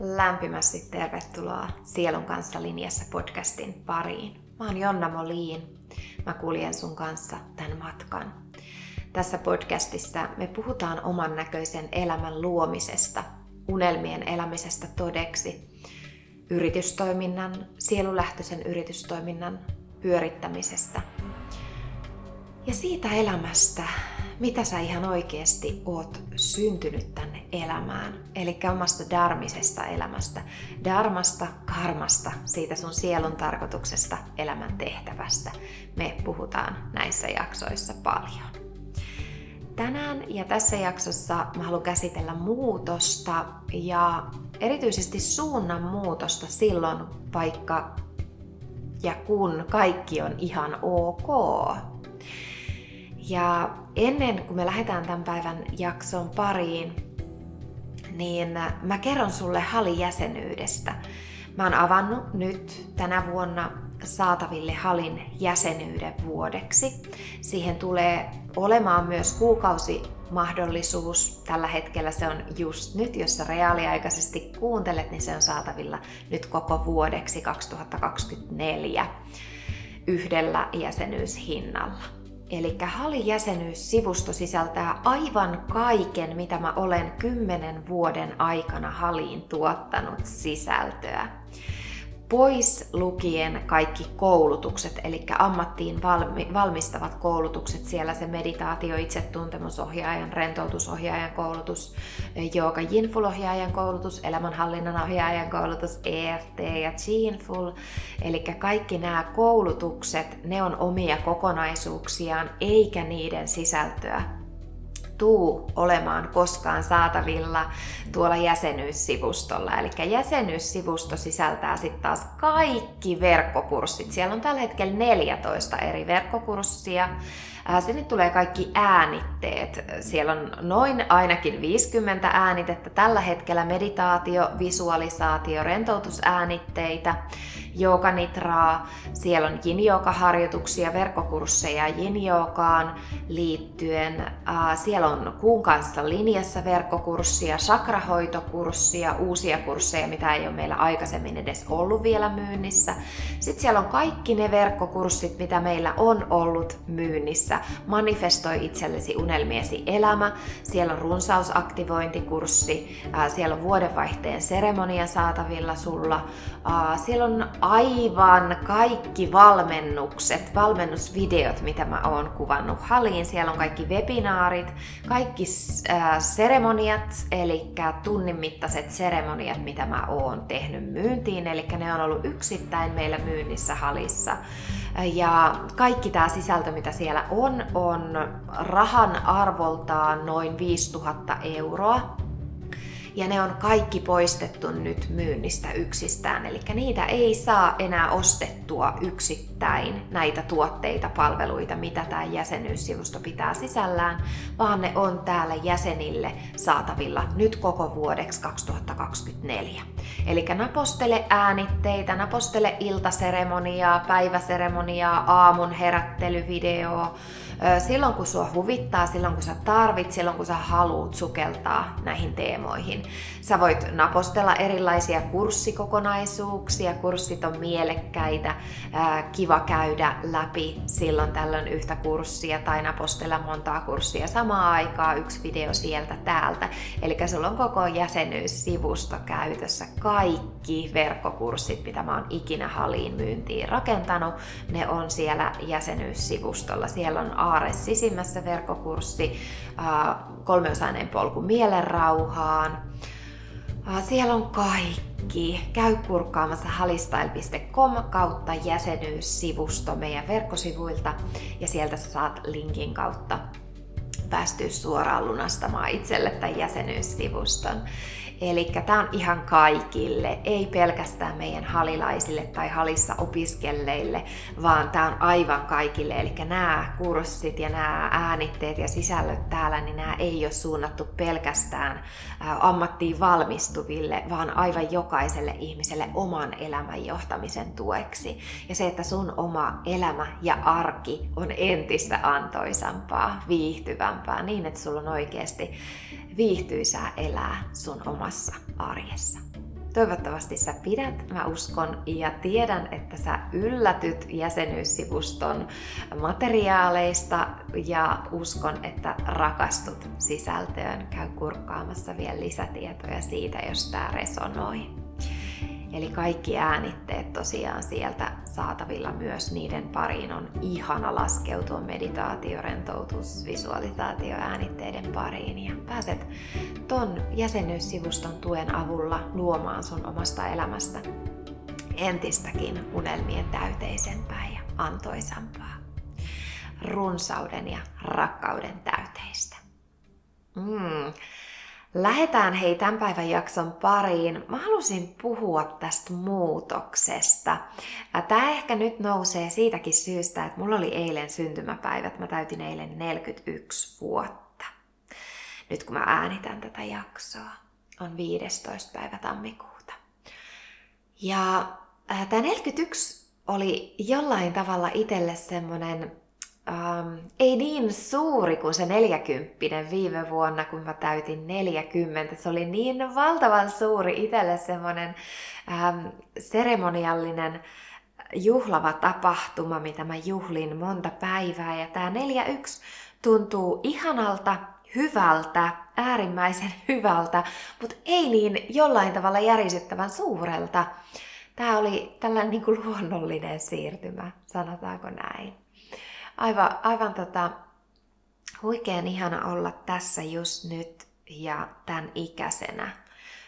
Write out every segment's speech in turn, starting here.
Lämpimästi tervetuloa Sielun kanssa linjassa podcastin pariin. Mä oon Jonna Moliin. Mä kuljen sun kanssa tämän matkan. Tässä podcastissa me puhutaan oman näköisen elämän luomisesta, unelmien elämisestä todeksi, yritystoiminnan, sielulähtöisen yritystoiminnan pyörittämisestä ja siitä elämästä, mitä sä ihan oikeasti oot syntynyt tänne elämään. Eli omasta darmisesta elämästä. Darmasta, karmasta, siitä sun sielun tarkoituksesta, elämän tehtävästä. Me puhutaan näissä jaksoissa paljon. Tänään ja tässä jaksossa mä haluan käsitellä muutosta ja erityisesti suunnan muutosta silloin, vaikka ja kun kaikki on ihan ok. Ja ennen kuin me lähdetään tämän päivän jakson pariin, niin mä kerron sulle Hali-jäsenyydestä. Mä oon avannut nyt tänä vuonna saataville Halin jäsenyyden vuodeksi. Siihen tulee olemaan myös kuukausi mahdollisuus. Tällä hetkellä se on just nyt, jos sä reaaliaikaisesti kuuntelet, niin se on saatavilla nyt koko vuodeksi 2024 yhdellä jäsenyyshinnalla. Eli Halin jäsenyyssivusto sisältää aivan kaiken, mitä mä olen kymmenen vuoden aikana Haliin tuottanut sisältöä pois lukien kaikki koulutukset, eli ammattiin valmi, valmistavat koulutukset, siellä se meditaatio, itsetuntemusohjaajan, rentoutusohjaajan koulutus, jooga jinful-ohjaajan koulutus, elämänhallinnan ohjaajan koulutus, EFT ja Jinful, eli kaikki nämä koulutukset, ne on omia kokonaisuuksiaan, eikä niiden sisältöä tuu olemaan koskaan saatavilla tuolla jäsenyyssivustolla. Eli jäsenyyssivusto sisältää sitten taas kaikki verkkokurssit. Siellä on tällä hetkellä 14 eri verkkokurssia. Sinne tulee kaikki äänitteet. Siellä on noin ainakin 50 äänitettä tällä hetkellä meditaatio, visualisaatio, rentoutusäänitteitä jooganitraa, siellä on yin harjoituksia verkkokursseja yin liittyen. Siellä on kuun kanssa linjassa verkkokurssia, sakrahoitokurssia, uusia kursseja, mitä ei ole meillä aikaisemmin edes ollut vielä myynnissä. Sitten siellä on kaikki ne verkkokurssit, mitä meillä on ollut myynnissä. Manifestoi itsellesi unelmiesi elämä, siellä on runsausaktivointikurssi, siellä on vuodenvaihteen seremonia saatavilla sulla, siellä on aivan kaikki valmennukset, valmennusvideot, mitä mä oon kuvannut Haliin. Siellä on kaikki webinaarit, kaikki seremoniat, eli tunnin mittaiset seremoniat, mitä mä oon tehnyt myyntiin. Eli ne on ollut yksittäin meillä myynnissä Halissa. Ja kaikki tämä sisältö, mitä siellä on, on rahan arvoltaan noin 5000 euroa ja ne on kaikki poistettu nyt myynnistä yksistään. Eli niitä ei saa enää ostettua yksittäin näitä tuotteita, palveluita, mitä tämä jäsenyyssivusto pitää sisällään, vaan ne on täällä jäsenille saatavilla nyt koko vuodeksi 2024. Eli napostele äänitteitä, napostele iltaseremoniaa, päiväseremoniaa, aamun herättelyvideoa, silloin kun sua huvittaa, silloin kun sä tarvit, silloin kun sä haluut sukeltaa näihin teemoihin. Sä voit napostella erilaisia kurssikokonaisuuksia, kurssit on mielekkäitä, kiva käydä läpi silloin tällöin yhtä kurssia tai napostella montaa kurssia samaan aikaan, yksi video sieltä täältä. Eli sulla on koko jäsenyyssivusto käytössä, kaikki verkkokurssit, mitä mä oon ikinä haliin myyntiin rakentanut, ne on siellä jäsenyyssivustolla. Siellä on Aares sisimmässä verkkokurssi, kolmeosainen polku mielenrauhaan. Siellä on kaikki. Käy kurkkaamassa halistail.com kautta jäsenyyssivusto meidän verkkosivuilta ja sieltä saat linkin kautta päästyä suoraan lunastamaan itselle tämän jäsenyyssivuston. Eli tämä on ihan kaikille, ei pelkästään meidän halilaisille tai halissa opiskelleille, vaan tämä on aivan kaikille. Eli nämä kurssit ja nämä äänitteet ja sisällöt täällä, niin nämä ei ole suunnattu pelkästään ammattiin valmistuville, vaan aivan jokaiselle ihmiselle oman elämän johtamisen tueksi. Ja se, että sun oma elämä ja arki on entistä antoisampaa, viihtyvämpää, niin että sulla on oikeasti viihtyisää elää sun omassa arjessa. Toivottavasti sä pidät, mä uskon ja tiedän, että sä yllätyt jäsenyyssivuston materiaaleista ja uskon, että rakastut sisältöön. Käy kurkkaamassa vielä lisätietoja siitä, jos tää resonoi. Eli kaikki äänitteet tosiaan sieltä saatavilla myös niiden pariin on ihana laskeutua meditaatio, rentoutus, visualisaatio äänitteiden pariin ja pääset ton jäsenyyssivuston tuen avulla luomaan sun omasta elämästä entistäkin unelmien täyteisempää ja antoisampaa. Runsauden ja rakkauden täyteistä. Mm. Lähetään hei tämän päivän jakson pariin. Mä halusin puhua tästä muutoksesta. Tämä ehkä nyt nousee siitäkin syystä, että mulla oli eilen syntymäpäivät. Mä täytin eilen 41 vuotta. Nyt kun mä äänitän tätä jaksoa, on 15. päivä tammikuuta. Ja tämä 41 oli jollain tavalla itselle semmonen ähm, ei niin suuri kuin se 40 viime vuonna, kun mä täytin 40. Se oli niin valtavan suuri itselle semmoinen ähm, seremoniallinen juhlava tapahtuma, mitä mä juhlin monta päivää. Ja tämä 41 tuntuu ihanalta, hyvältä, äärimmäisen hyvältä, mutta ei niin jollain tavalla järisyttävän suurelta. Tämä oli tällainen niin kuin luonnollinen siirtymä, sanotaanko näin aivan, aivan tota, huikean ihana olla tässä just nyt ja tämän ikäisenä.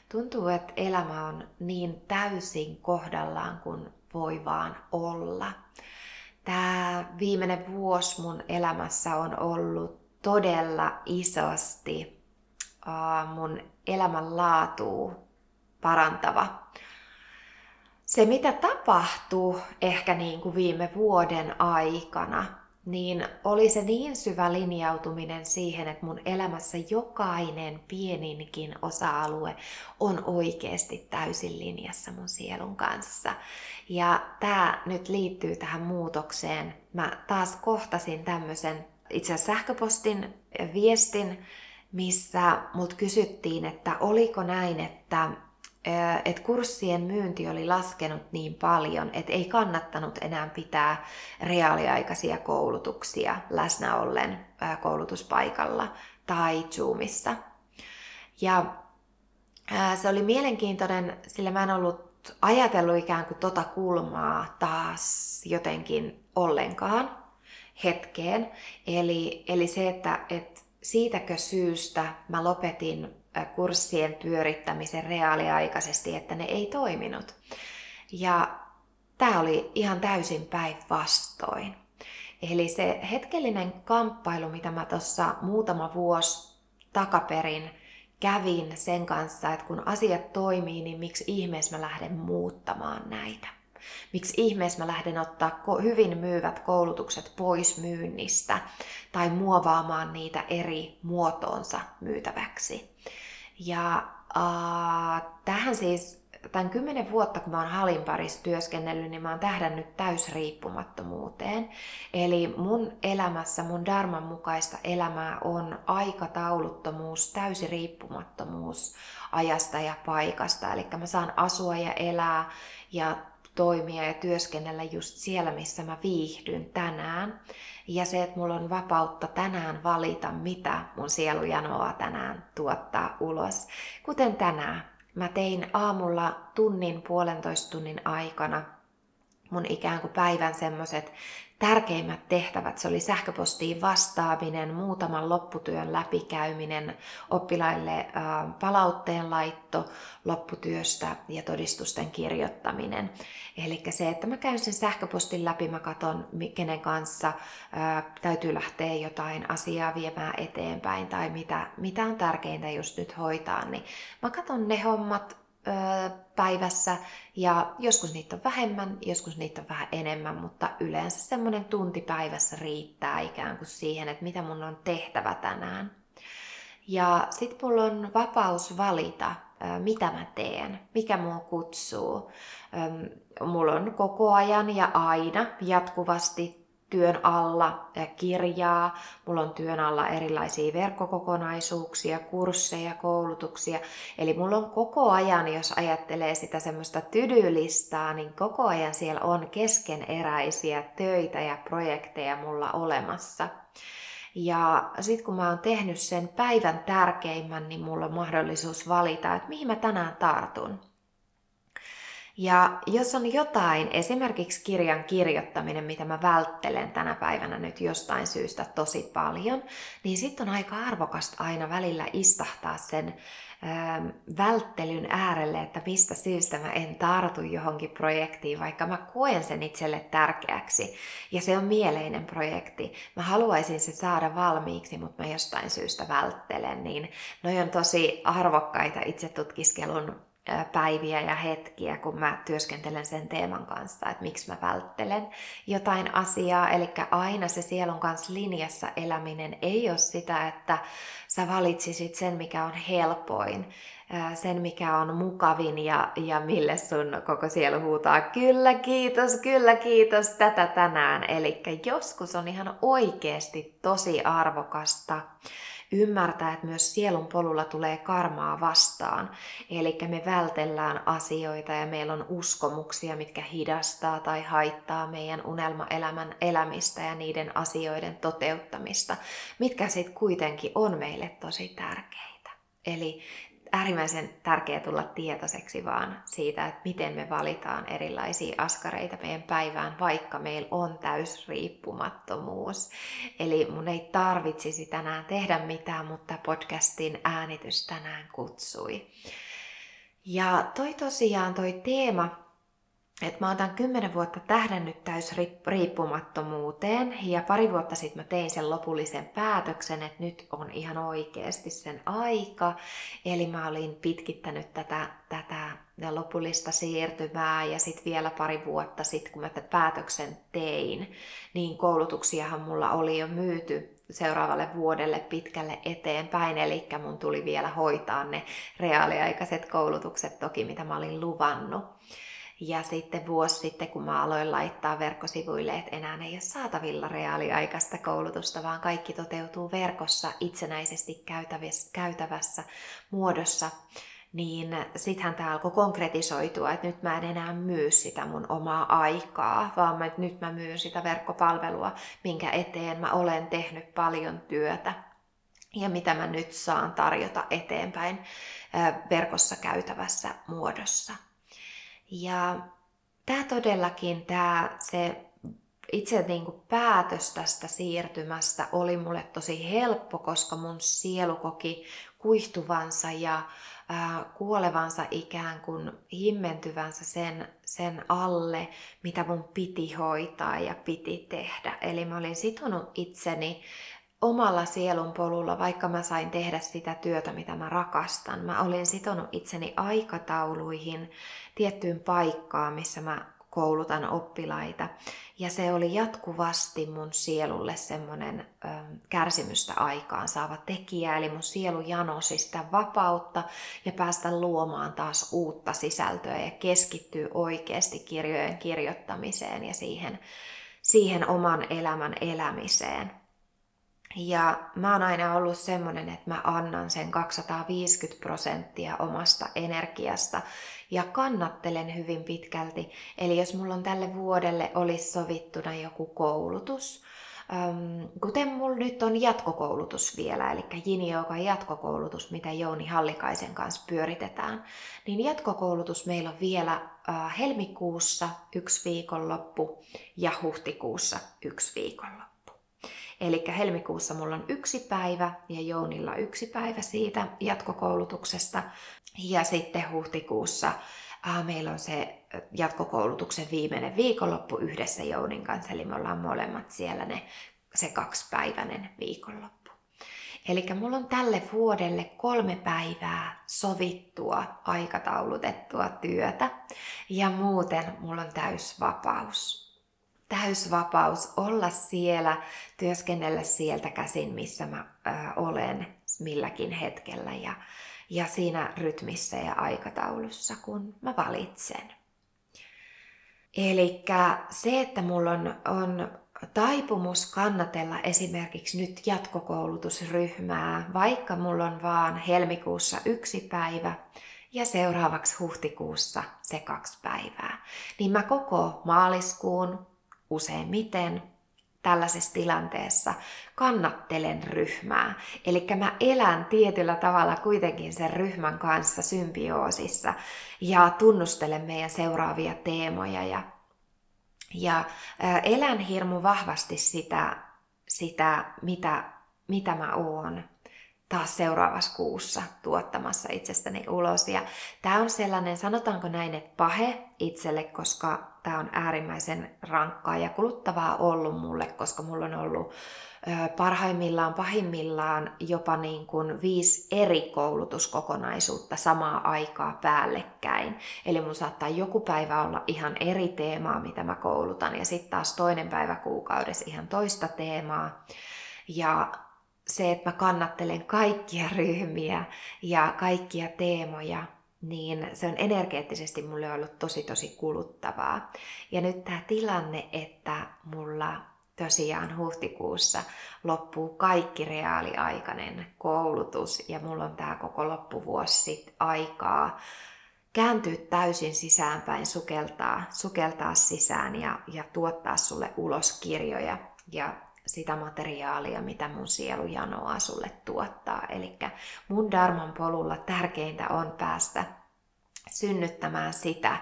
Tuntuu, että elämä on niin täysin kohdallaan kuin voi vaan olla. Tämä viimeinen vuosi mun elämässä on ollut todella isosti mun elämän laatuu parantava. Se, mitä tapahtuu ehkä niin kuin viime vuoden aikana, niin oli se niin syvä linjautuminen siihen, että mun elämässä jokainen pieninkin osa-alue on oikeasti täysin linjassa mun sielun kanssa. Ja tämä nyt liittyy tähän muutokseen. Mä taas kohtasin tämmöisen itse asiassa sähköpostin viestin, missä mut kysyttiin, että oliko näin, että että kurssien myynti oli laskenut niin paljon, että ei kannattanut enää pitää reaaliaikaisia koulutuksia läsnä ollen koulutuspaikalla tai Zoomissa. Ja se oli mielenkiintoinen, sillä mä en ollut ajatellut ikään kuin tota kulmaa taas jotenkin ollenkaan hetkeen. Eli, eli se, että et siitäkö syystä mä lopetin kurssien pyörittämisen reaaliaikaisesti, että ne ei toiminut. Ja tämä oli ihan täysin päinvastoin. Eli se hetkellinen kamppailu, mitä mä tuossa muutama vuosi takaperin kävin sen kanssa, että kun asiat toimii, niin miksi ihmeessä mä lähden muuttamaan näitä? Miksi ihmeessä mä lähden ottaa hyvin myyvät koulutukset pois myynnistä tai muovaamaan niitä eri muotoonsa myytäväksi? Ja uh, tähän siis tämän kymmenen vuotta, kun mä oon Halin parissa työskennellyt, niin mä oon tähdännyt täysriippumattomuuteen. Eli mun elämässä, mun darman mukaista elämää on aikatauluttomuus, täysi riippumattomuus ajasta ja paikasta. Eli mä saan asua ja elää ja toimia ja työskennellä just siellä, missä mä viihdyn tänään. Ja se, että mulla on vapautta tänään valita, mitä mun sielu janoaa tänään tuottaa ulos. Kuten tänään. Mä tein aamulla tunnin, puolentoista tunnin aikana mun ikään kuin päivän semmoset tärkeimmät tehtävät. Se oli sähköpostiin vastaaminen, muutaman lopputyön läpikäyminen, oppilaille palautteen laitto lopputyöstä ja todistusten kirjoittaminen. Eli se, että mä käyn sen sähköpostin läpi, mä katson, kenen kanssa täytyy lähteä jotain asiaa viemään eteenpäin tai mitä, mitä on tärkeintä just nyt hoitaa, niin mä katson ne hommat, päivässä ja joskus niitä on vähemmän, joskus niitä on vähän enemmän, mutta yleensä semmoinen tunti päivässä riittää ikään kuin siihen, että mitä mun on tehtävä tänään. Ja sit mulla on vapaus valita, mitä mä teen, mikä mua kutsuu. Mulla on koko ajan ja aina jatkuvasti työn alla kirjaa, mulla on työn alla erilaisia verkkokokonaisuuksia, kursseja, koulutuksia. Eli mulla on koko ajan, jos ajattelee sitä semmoista tydylistaa, niin koko ajan siellä on keskeneräisiä töitä ja projekteja mulla olemassa. Ja sitten kun mä oon tehnyt sen päivän tärkeimmän, niin mulla on mahdollisuus valita, että mihin mä tänään tartun. Ja jos on jotain, esimerkiksi kirjan kirjoittaminen, mitä mä välttelen tänä päivänä nyt jostain syystä tosi paljon, niin sitten on aika arvokasta aina välillä istahtaa sen ähm, välttelyn äärelle, että mistä syystä mä en tartu johonkin projektiin, vaikka mä koen sen itselle tärkeäksi. Ja se on mieleinen projekti. Mä haluaisin se saada valmiiksi, mutta mä jostain syystä välttelen. Niin noi on tosi arvokkaita itse tutkiskelun päiviä ja hetkiä, kun mä työskentelen sen teeman kanssa, että miksi mä välttelen jotain asiaa. Eli aina se sielun kanssa linjassa eläminen ei ole sitä, että sä valitsisit sen, mikä on helpoin, sen, mikä on mukavin ja, ja mille sun koko sielu huutaa, kyllä kiitos, kyllä kiitos, tätä tänään. Eli joskus on ihan oikeasti tosi arvokasta ymmärtää, että myös sielun polulla tulee karmaa vastaan. Eli me vältellään asioita ja meillä on uskomuksia, mitkä hidastaa tai haittaa meidän unelmaelämän elämistä ja niiden asioiden toteuttamista, mitkä sitten kuitenkin on meille tosi tärkeitä. Eli äärimmäisen tärkeää tulla tietoiseksi vaan siitä, että miten me valitaan erilaisia askareita meidän päivään, vaikka meillä on täysriippumattomuus. Eli mun ei tarvitsisi tänään tehdä mitään, mutta podcastin äänitys tänään kutsui. Ja toi tosiaan toi teema, että mä oon tämän kymmenen vuotta tähdännyt täysriippumattomuuteen ja pari vuotta sitten mä tein sen lopullisen päätöksen, että nyt on ihan oikeasti sen aika. Eli mä olin pitkittänyt tätä, tätä lopullista siirtymää ja sitten vielä pari vuotta sitten, kun mä tämän päätöksen tein, niin koulutuksiahan mulla oli jo myyty seuraavalle vuodelle pitkälle eteenpäin, eli mun tuli vielä hoitaa ne reaaliaikaiset koulutukset toki, mitä mä olin luvannut. Ja sitten vuosi sitten, kun mä aloin laittaa verkkosivuille, että enää ei ole saatavilla reaaliaikaista koulutusta, vaan kaikki toteutuu verkossa itsenäisesti käytävässä muodossa, niin sittenhän tämä alkoi konkretisoitua, että nyt mä en enää myy sitä mun omaa aikaa, vaan mä, nyt mä myyn sitä verkkopalvelua, minkä eteen mä olen tehnyt paljon työtä ja mitä mä nyt saan tarjota eteenpäin verkossa käytävässä muodossa. Ja tämä todellakin, tämä, se itse niin kuin päätös tästä siirtymästä oli mulle tosi helppo, koska mun sielu koki kuihtuvansa ja ää, kuolevansa ikään kuin himmentyvänsä sen, sen alle, mitä mun piti hoitaa ja piti tehdä. Eli mä olin sitonut itseni omalla sielun polulla, vaikka mä sain tehdä sitä työtä, mitä mä rakastan. Mä olin sitonut itseni aikatauluihin, tiettyyn paikkaan, missä mä koulutan oppilaita. Ja se oli jatkuvasti mun sielulle semmoinen kärsimystä aikaan saava tekijä, eli mun sielu janosi sitä vapautta ja päästä luomaan taas uutta sisältöä ja keskittyy oikeasti kirjojen kirjoittamiseen ja siihen, siihen oman elämän elämiseen. Ja mä oon aina ollut semmonen, että mä annan sen 250 prosenttia omasta energiasta ja kannattelen hyvin pitkälti. Eli jos mulla on tälle vuodelle olisi sovittuna joku koulutus, kuten mulla nyt on jatkokoulutus vielä, eli Jini joka jatkokoulutus, mitä Jouni Hallikaisen kanssa pyöritetään, niin jatkokoulutus meillä on vielä helmikuussa yksi viikonloppu ja huhtikuussa yksi viikonloppu. Eli helmikuussa mulla on yksi päivä ja Jounilla yksi päivä siitä jatkokoulutuksesta. Ja sitten huhtikuussa äh, meillä on se jatkokoulutuksen viimeinen viikonloppu yhdessä Jounin kanssa, eli me ollaan molemmat siellä ne, se kaksipäiväinen viikonloppu. Eli mulla on tälle vuodelle kolme päivää sovittua, aikataulutettua työtä ja muuten mulla on täys vapaus täysvapaus olla siellä, työskennellä sieltä käsin, missä mä ö, olen milläkin hetkellä ja, ja siinä rytmissä ja aikataulussa, kun mä valitsen. Eli se, että mulla on, on taipumus kannatella esimerkiksi nyt jatkokoulutusryhmää, vaikka mulla on vaan helmikuussa yksi päivä ja seuraavaksi huhtikuussa se kaksi päivää, niin mä koko maaliskuun useimmiten tällaisessa tilanteessa kannattelen ryhmää. Eli mä elän tietyllä tavalla kuitenkin sen ryhmän kanssa symbioosissa ja tunnustelen meidän seuraavia teemoja ja, ja elän hirmu vahvasti sitä, sitä mitä, mitä mä oon taas seuraavassa kuussa tuottamassa itsestäni ulos. Ja tämä on sellainen, sanotaanko näin, että pahe itselle, koska tämä on äärimmäisen rankkaa ja kuluttavaa ollut mulle, koska mulla on ollut parhaimmillaan, pahimmillaan jopa niin kuin viisi eri koulutuskokonaisuutta samaa aikaa päällekkäin. Eli mun saattaa joku päivä olla ihan eri teemaa, mitä mä koulutan, ja sitten taas toinen päivä kuukaudessa ihan toista teemaa. Ja se, että mä kannattelen kaikkia ryhmiä ja kaikkia teemoja, niin se on energeettisesti mulle ollut tosi tosi kuluttavaa. Ja nyt tämä tilanne, että mulla tosiaan huhtikuussa loppuu kaikki reaaliaikainen koulutus ja mulla on tämä koko loppuvuosi sit aikaa kääntyä täysin sisäänpäin, sukeltaa, sukeltaa sisään ja, ja tuottaa sulle ulos kirjoja ja sitä materiaalia, mitä mun sielu janoaa sulle tuottaa. Eli mun Darman polulla tärkeintä on päästä synnyttämään sitä,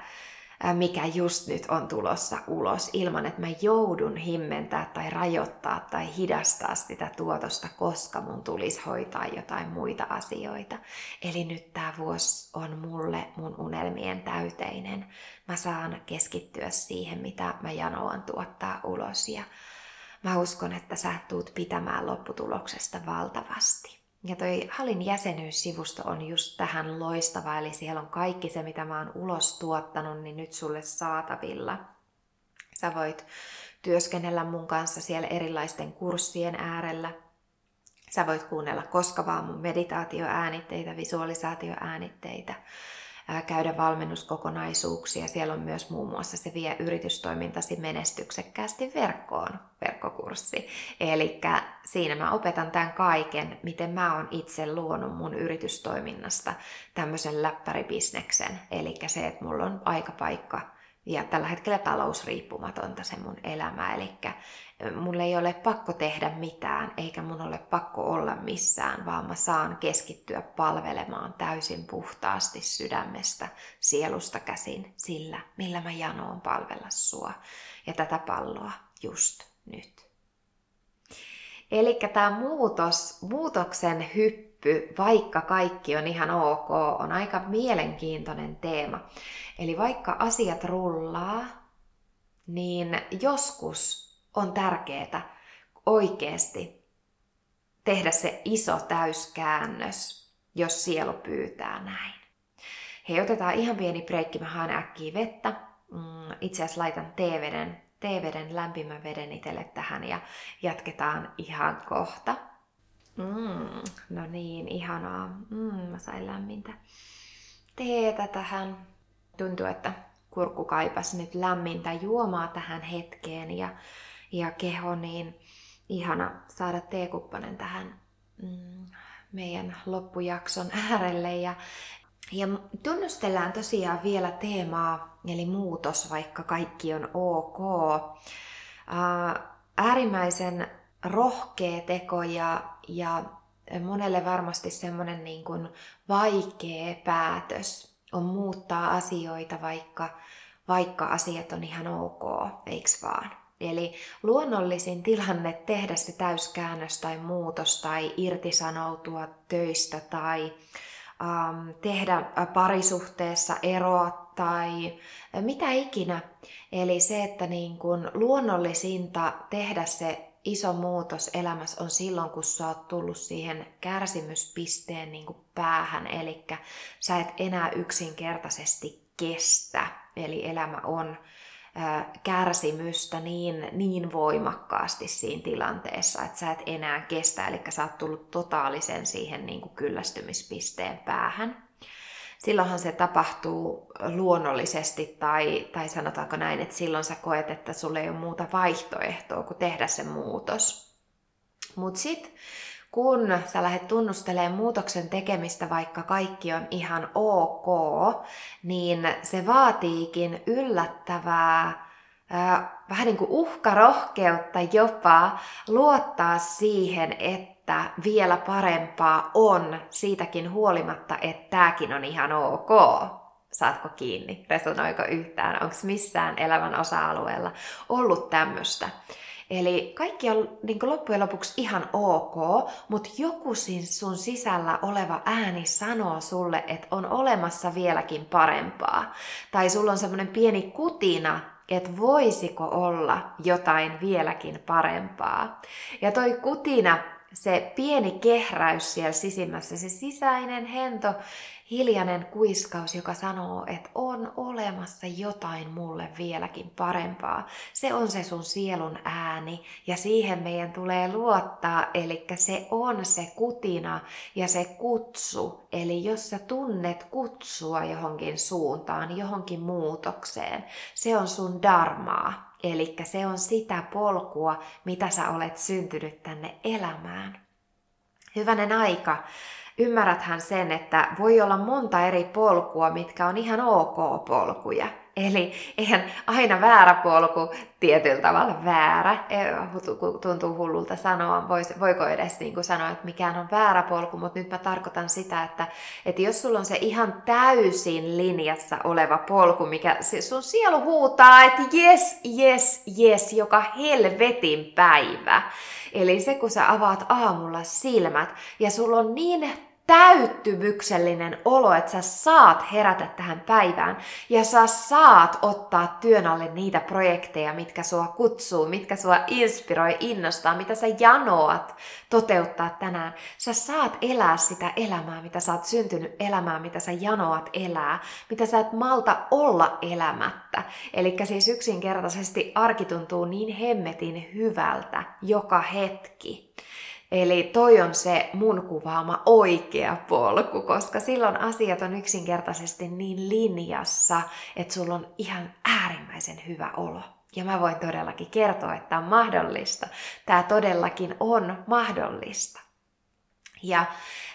mikä just nyt on tulossa ulos, ilman että mä joudun himmentää tai rajoittaa tai hidastaa sitä tuotosta, koska mun tulisi hoitaa jotain muita asioita. Eli nyt tämä vuosi on mulle mun unelmien täyteinen. Mä saan keskittyä siihen, mitä mä janoan tuottaa ulos ja mä uskon, että sä tuut pitämään lopputuloksesta valtavasti. Ja toi Halin jäsenyyssivusto on just tähän loistava, eli siellä on kaikki se, mitä mä oon ulos tuottanut, niin nyt sulle saatavilla. Sä voit työskennellä mun kanssa siellä erilaisten kurssien äärellä. Sä voit kuunnella koska vaan mun meditaatioäänitteitä, visualisaatioäänitteitä käydä valmennuskokonaisuuksia. Siellä on myös muun muassa se vie yritystoimintasi menestyksekkäästi verkkoon verkkokurssi. Eli siinä mä opetan tämän kaiken, miten mä oon itse luonut mun yritystoiminnasta tämmöisen läppäribisneksen. Eli se, että mulla on aikapaikka ja tällä hetkellä talousriippumatonta se mun elämä. Eli mulle ei ole pakko tehdä mitään, eikä mun ole pakko olla missään, vaan mä saan keskittyä palvelemaan täysin puhtaasti sydämestä, sielusta käsin sillä, millä mä janoon palvella sua ja tätä palloa just nyt. Eli tämä muutos, muutoksen hyppy, vaikka kaikki on ihan ok, on aika mielenkiintoinen teema. Eli vaikka asiat rullaa, niin joskus on tärkeää oikeasti tehdä se iso täyskäännös, jos sielu pyytää näin. Hei, otetaan ihan pieni breikki, mä haen äkkiä vettä. Mm, itse asiassa laitan teeveden, teeveden lämpimän veden itselle tähän ja jatketaan ihan kohta. Mm, no niin, ihanaa. Mm, mä sain lämmintä teetä tähän. Tuntuu, että kurkku kaipas nyt lämmintä juomaa tähän hetkeen ja ja keho, niin ihana saada teekuppanen tähän mm, meidän loppujakson äärelle. Ja, ja tunnustellaan tosiaan vielä teemaa, eli muutos, vaikka kaikki on ok. äärimmäisen rohkea teko ja, ja monelle varmasti semmoinen niin kuin vaikea päätös on muuttaa asioita, vaikka, vaikka asiat on ihan ok, eiks vaan? Eli luonnollisin tilanne tehdä se täyskäännös tai muutos tai irtisanoutua töistä tai ähm, tehdä parisuhteessa eroa tai mitä ikinä. Eli se, että niin kun luonnollisinta tehdä se iso muutos elämässä on silloin, kun sä oot tullut siihen kärsimyspisteen niin päähän, eli sä et enää yksinkertaisesti kestä. Eli elämä on kärsimystä niin, niin voimakkaasti siinä tilanteessa, että sä et enää kestä, eli sä oot tullut totaalisen siihen niin kuin kyllästymispisteen päähän. silloinhan se tapahtuu luonnollisesti tai, tai sanotaanko näin, että silloin sä koet, että sulle ei ole muuta vaihtoehtoa kuin tehdä se muutos. Mutta sitten kun sä lähdet tunnustelemaan muutoksen tekemistä, vaikka kaikki on ihan ok, niin se vaatiikin yllättävää, vähän niin kuin uhkarohkeutta jopa luottaa siihen, että vielä parempaa on siitäkin huolimatta, että tämäkin on ihan ok. Saatko kiinni? Resonoiko yhtään? Onko missään elämän osa-alueella ollut tämmöistä? Eli kaikki on niin loppujen lopuksi ihan ok, mutta joku sun sisällä oleva ääni sanoo sulle, että on olemassa vieläkin parempaa. Tai sulla on semmoinen pieni kutina, että voisiko olla jotain vieläkin parempaa. Ja toi kutina, se pieni kehräys siellä sisimmässä, se sisäinen hento, hiljainen kuiskaus, joka sanoo, että on olemassa jotain mulle vieläkin parempaa. Se on se sun sielun ääni ja siihen meidän tulee luottaa, eli se on se kutina ja se kutsu. Eli jos sä tunnet kutsua johonkin suuntaan, johonkin muutokseen, se on sun darmaa. Eli se on sitä polkua, mitä sä olet syntynyt tänne elämään. Hyvänen aika ymmärräthän sen, että voi olla monta eri polkua, mitkä on ihan ok polkuja. Eli eihän aina väärä polku tietyllä tavalla väärä, e, tuntuu hullulta sanoa, voiko edes niin kuin sanoa, että mikään on väärä polku, mutta nyt mä tarkoitan sitä, että, että jos sulla on se ihan täysin linjassa oleva polku, mikä sun sielu huutaa, että yes, yes, yes, joka helvetin päivä. Eli se, kun sä avaat aamulla silmät ja sulla on niin täyttymyksellinen olo, että sä saat herätä tähän päivään ja sä saat ottaa työn alle niitä projekteja, mitkä sua kutsuu, mitkä sua inspiroi, innostaa, mitä sä janoat toteuttaa tänään. Sä saat elää sitä elämää, mitä sä oot syntynyt elämää, mitä sä janoat elää, mitä sä et malta olla elämättä. Eli siis yksinkertaisesti arki tuntuu niin hemmetin hyvältä joka hetki. Eli toi on se mun kuvaama oikea polku, koska silloin asiat on yksinkertaisesti niin linjassa, että sulla on ihan äärimmäisen hyvä olo. Ja mä voin todellakin kertoa, että tämä on mahdollista. Tämä todellakin on mahdollista. Ja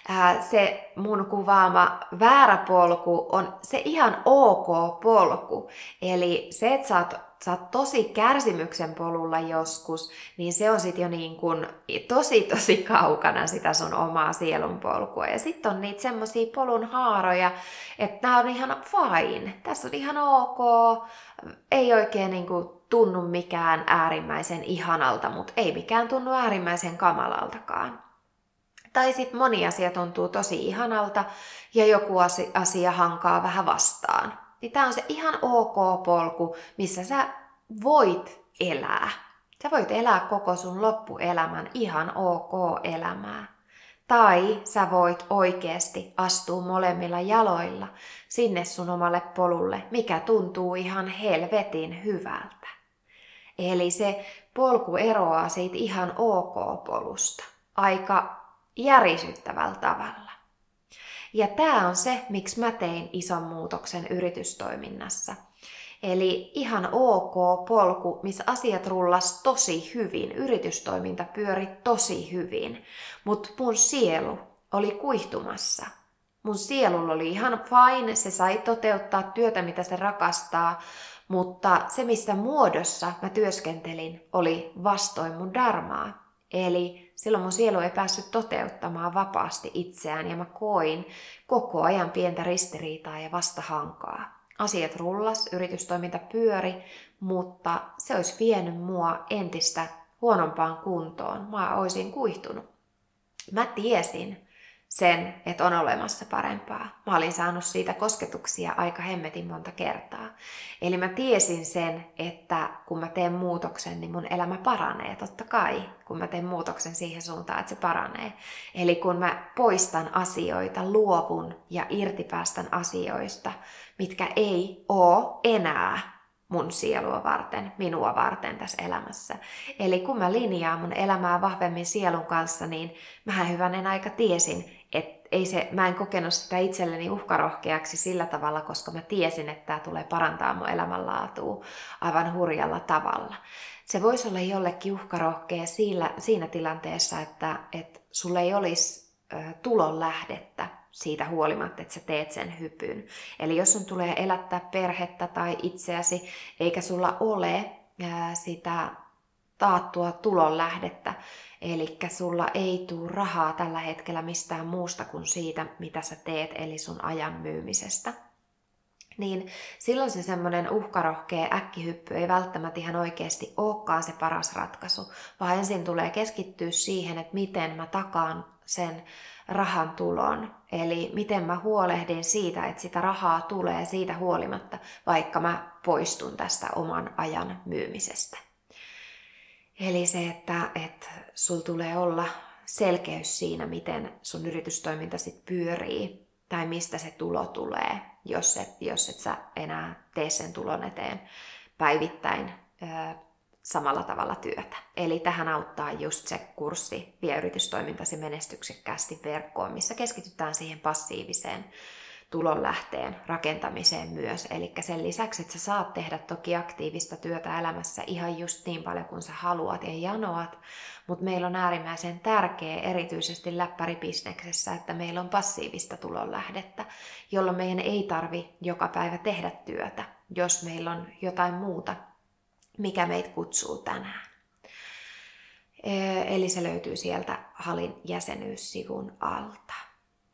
ää, se mun kuvaama väärä polku on se ihan ok polku. Eli se, että sä oot sä oot tosi kärsimyksen polulla joskus, niin se on sitten jo niin kuin tosi tosi kaukana sitä sun omaa sielunpolkua. Ja sitten on niitä semmosia polun haaroja, että nämä on ihan fine, tässä on ihan ok, ei oikein niin kuin tunnu mikään äärimmäisen ihanalta, mutta ei mikään tunnu äärimmäisen kamalaltakaan. Tai sitten moni asia tuntuu tosi ihanalta ja joku asia hankaa vähän vastaan niin tämä on se ihan ok polku, missä sä voit elää. Sä voit elää koko sun loppuelämän ihan ok elämää. Tai sä voit oikeasti astua molemmilla jaloilla sinne sun omalle polulle, mikä tuntuu ihan helvetin hyvältä. Eli se polku eroaa siitä ihan ok-polusta aika järisyttävällä tavalla. Ja tämä on se, miksi mä tein ison muutoksen yritystoiminnassa. Eli ihan ok polku, missä asiat rullas tosi hyvin, yritystoiminta pyöri tosi hyvin, mutta mun sielu oli kuihtumassa. Mun sielulla oli ihan fine, se sai toteuttaa työtä, mitä se rakastaa, mutta se, missä muodossa mä työskentelin, oli vastoin mun darmaa. Eli silloin mun sielu ei päässyt toteuttamaan vapaasti itseään ja mä koin koko ajan pientä ristiriitaa ja vastahankaa. Asiat rullas, yritystoiminta pyöri, mutta se olisi vienyt mua entistä huonompaan kuntoon. Mä olisin kuihtunut. Mä tiesin, sen, että on olemassa parempaa. Mä olin saanut siitä kosketuksia aika hemmetin monta kertaa. Eli mä tiesin sen, että kun mä teen muutoksen, niin mun elämä paranee, totta kai, kun mä teen muutoksen siihen suuntaan, että se paranee. Eli kun mä poistan asioita, luovun ja irtipäästän asioista, mitkä ei oo enää mun sielua varten, minua varten tässä elämässä. Eli kun mä linjaan mun elämää vahvemmin sielun kanssa, niin mähän hyvänen aika tiesin, ei se, mä en kokenut sitä itselleni uhkarohkeaksi sillä tavalla, koska mä tiesin, että tämä tulee parantaa mun elämänlaatua aivan hurjalla tavalla. Se voisi olla jollekin uhkarohkea siinä, siinä tilanteessa, että, että sulla ei olisi tulon lähdettä siitä huolimatta, että sä teet sen hypyn. Eli jos sun tulee elättää perhettä tai itseäsi, eikä sulla ole sitä taattua tulonlähdettä, eli sulla ei tule rahaa tällä hetkellä mistään muusta kuin siitä, mitä sä teet, eli sun ajan myymisestä, niin silloin se semmoinen uhkarohkea äkkihyppy ei välttämättä ihan oikeasti olekaan se paras ratkaisu, vaan ensin tulee keskittyä siihen, että miten mä takaan sen rahan tulon. Eli miten mä huolehdin siitä, että sitä rahaa tulee siitä huolimatta, vaikka mä poistun tästä oman ajan myymisestä. Eli se, että, että sul tulee olla selkeys siinä, miten sun yritystoiminta sit pyörii tai mistä se tulo tulee, jos et, jos et sä enää tee sen tulon eteen päivittäin samalla tavalla työtä. Eli tähän auttaa just se kurssi Vie yritystoimintasi menestyksekkäästi verkkoon, missä keskitytään siihen passiiviseen tulonlähteen rakentamiseen myös. Eli sen lisäksi, että sä saat tehdä toki aktiivista työtä elämässä ihan just niin paljon kuin sä haluat ja janoat, mutta meillä on äärimmäisen tärkeä erityisesti läppäribisneksessä, että meillä on passiivista tulonlähdettä, jolloin meidän ei tarvi joka päivä tehdä työtä, jos meillä on jotain muuta mikä meitä kutsuu tänään. Eli se löytyy sieltä Halin jäsenyyssivun alta.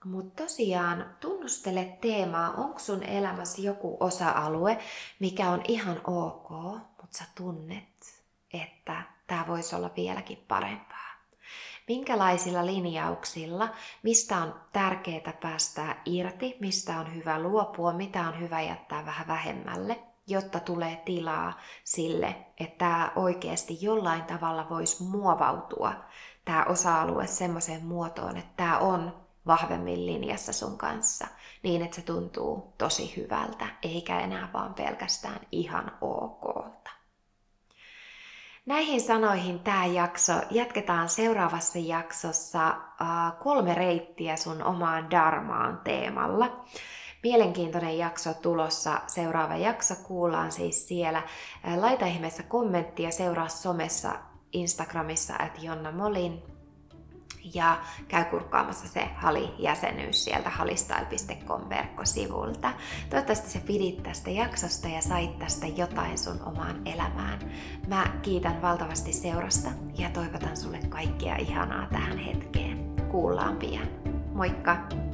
Mutta tosiaan tunnustele teemaa, onko sun elämässä joku osa-alue, mikä on ihan ok, mutta sä tunnet, että tämä voisi olla vieläkin parempaa. Minkälaisilla linjauksilla, mistä on tärkeää päästää irti, mistä on hyvä luopua, mitä on hyvä jättää vähän vähemmälle – jotta tulee tilaa sille, että tämä oikeasti jollain tavalla voisi muovautua, tämä osa-alue semmoiseen muotoon, että tämä on vahvemmin linjassa sun kanssa, niin että se tuntuu tosi hyvältä, eikä enää vaan pelkästään ihan okolta. Näihin sanoihin tämä jakso jatketaan seuraavassa jaksossa kolme reittiä sun omaan darmaan teemalla mielenkiintoinen jakso tulossa. Seuraava jakso kuullaan siis siellä. Laita ihmeessä kommenttia, seuraa somessa Instagramissa at Jonna Molin ja käy kurkkaamassa se Hali-jäsenyys sieltä halistyle.com verkkosivulta. Toivottavasti sä pidit tästä jaksosta ja sait tästä jotain sun omaan elämään. Mä kiitän valtavasti seurasta ja toivotan sulle kaikkea ihanaa tähän hetkeen. Kuullaan pian. Moikka!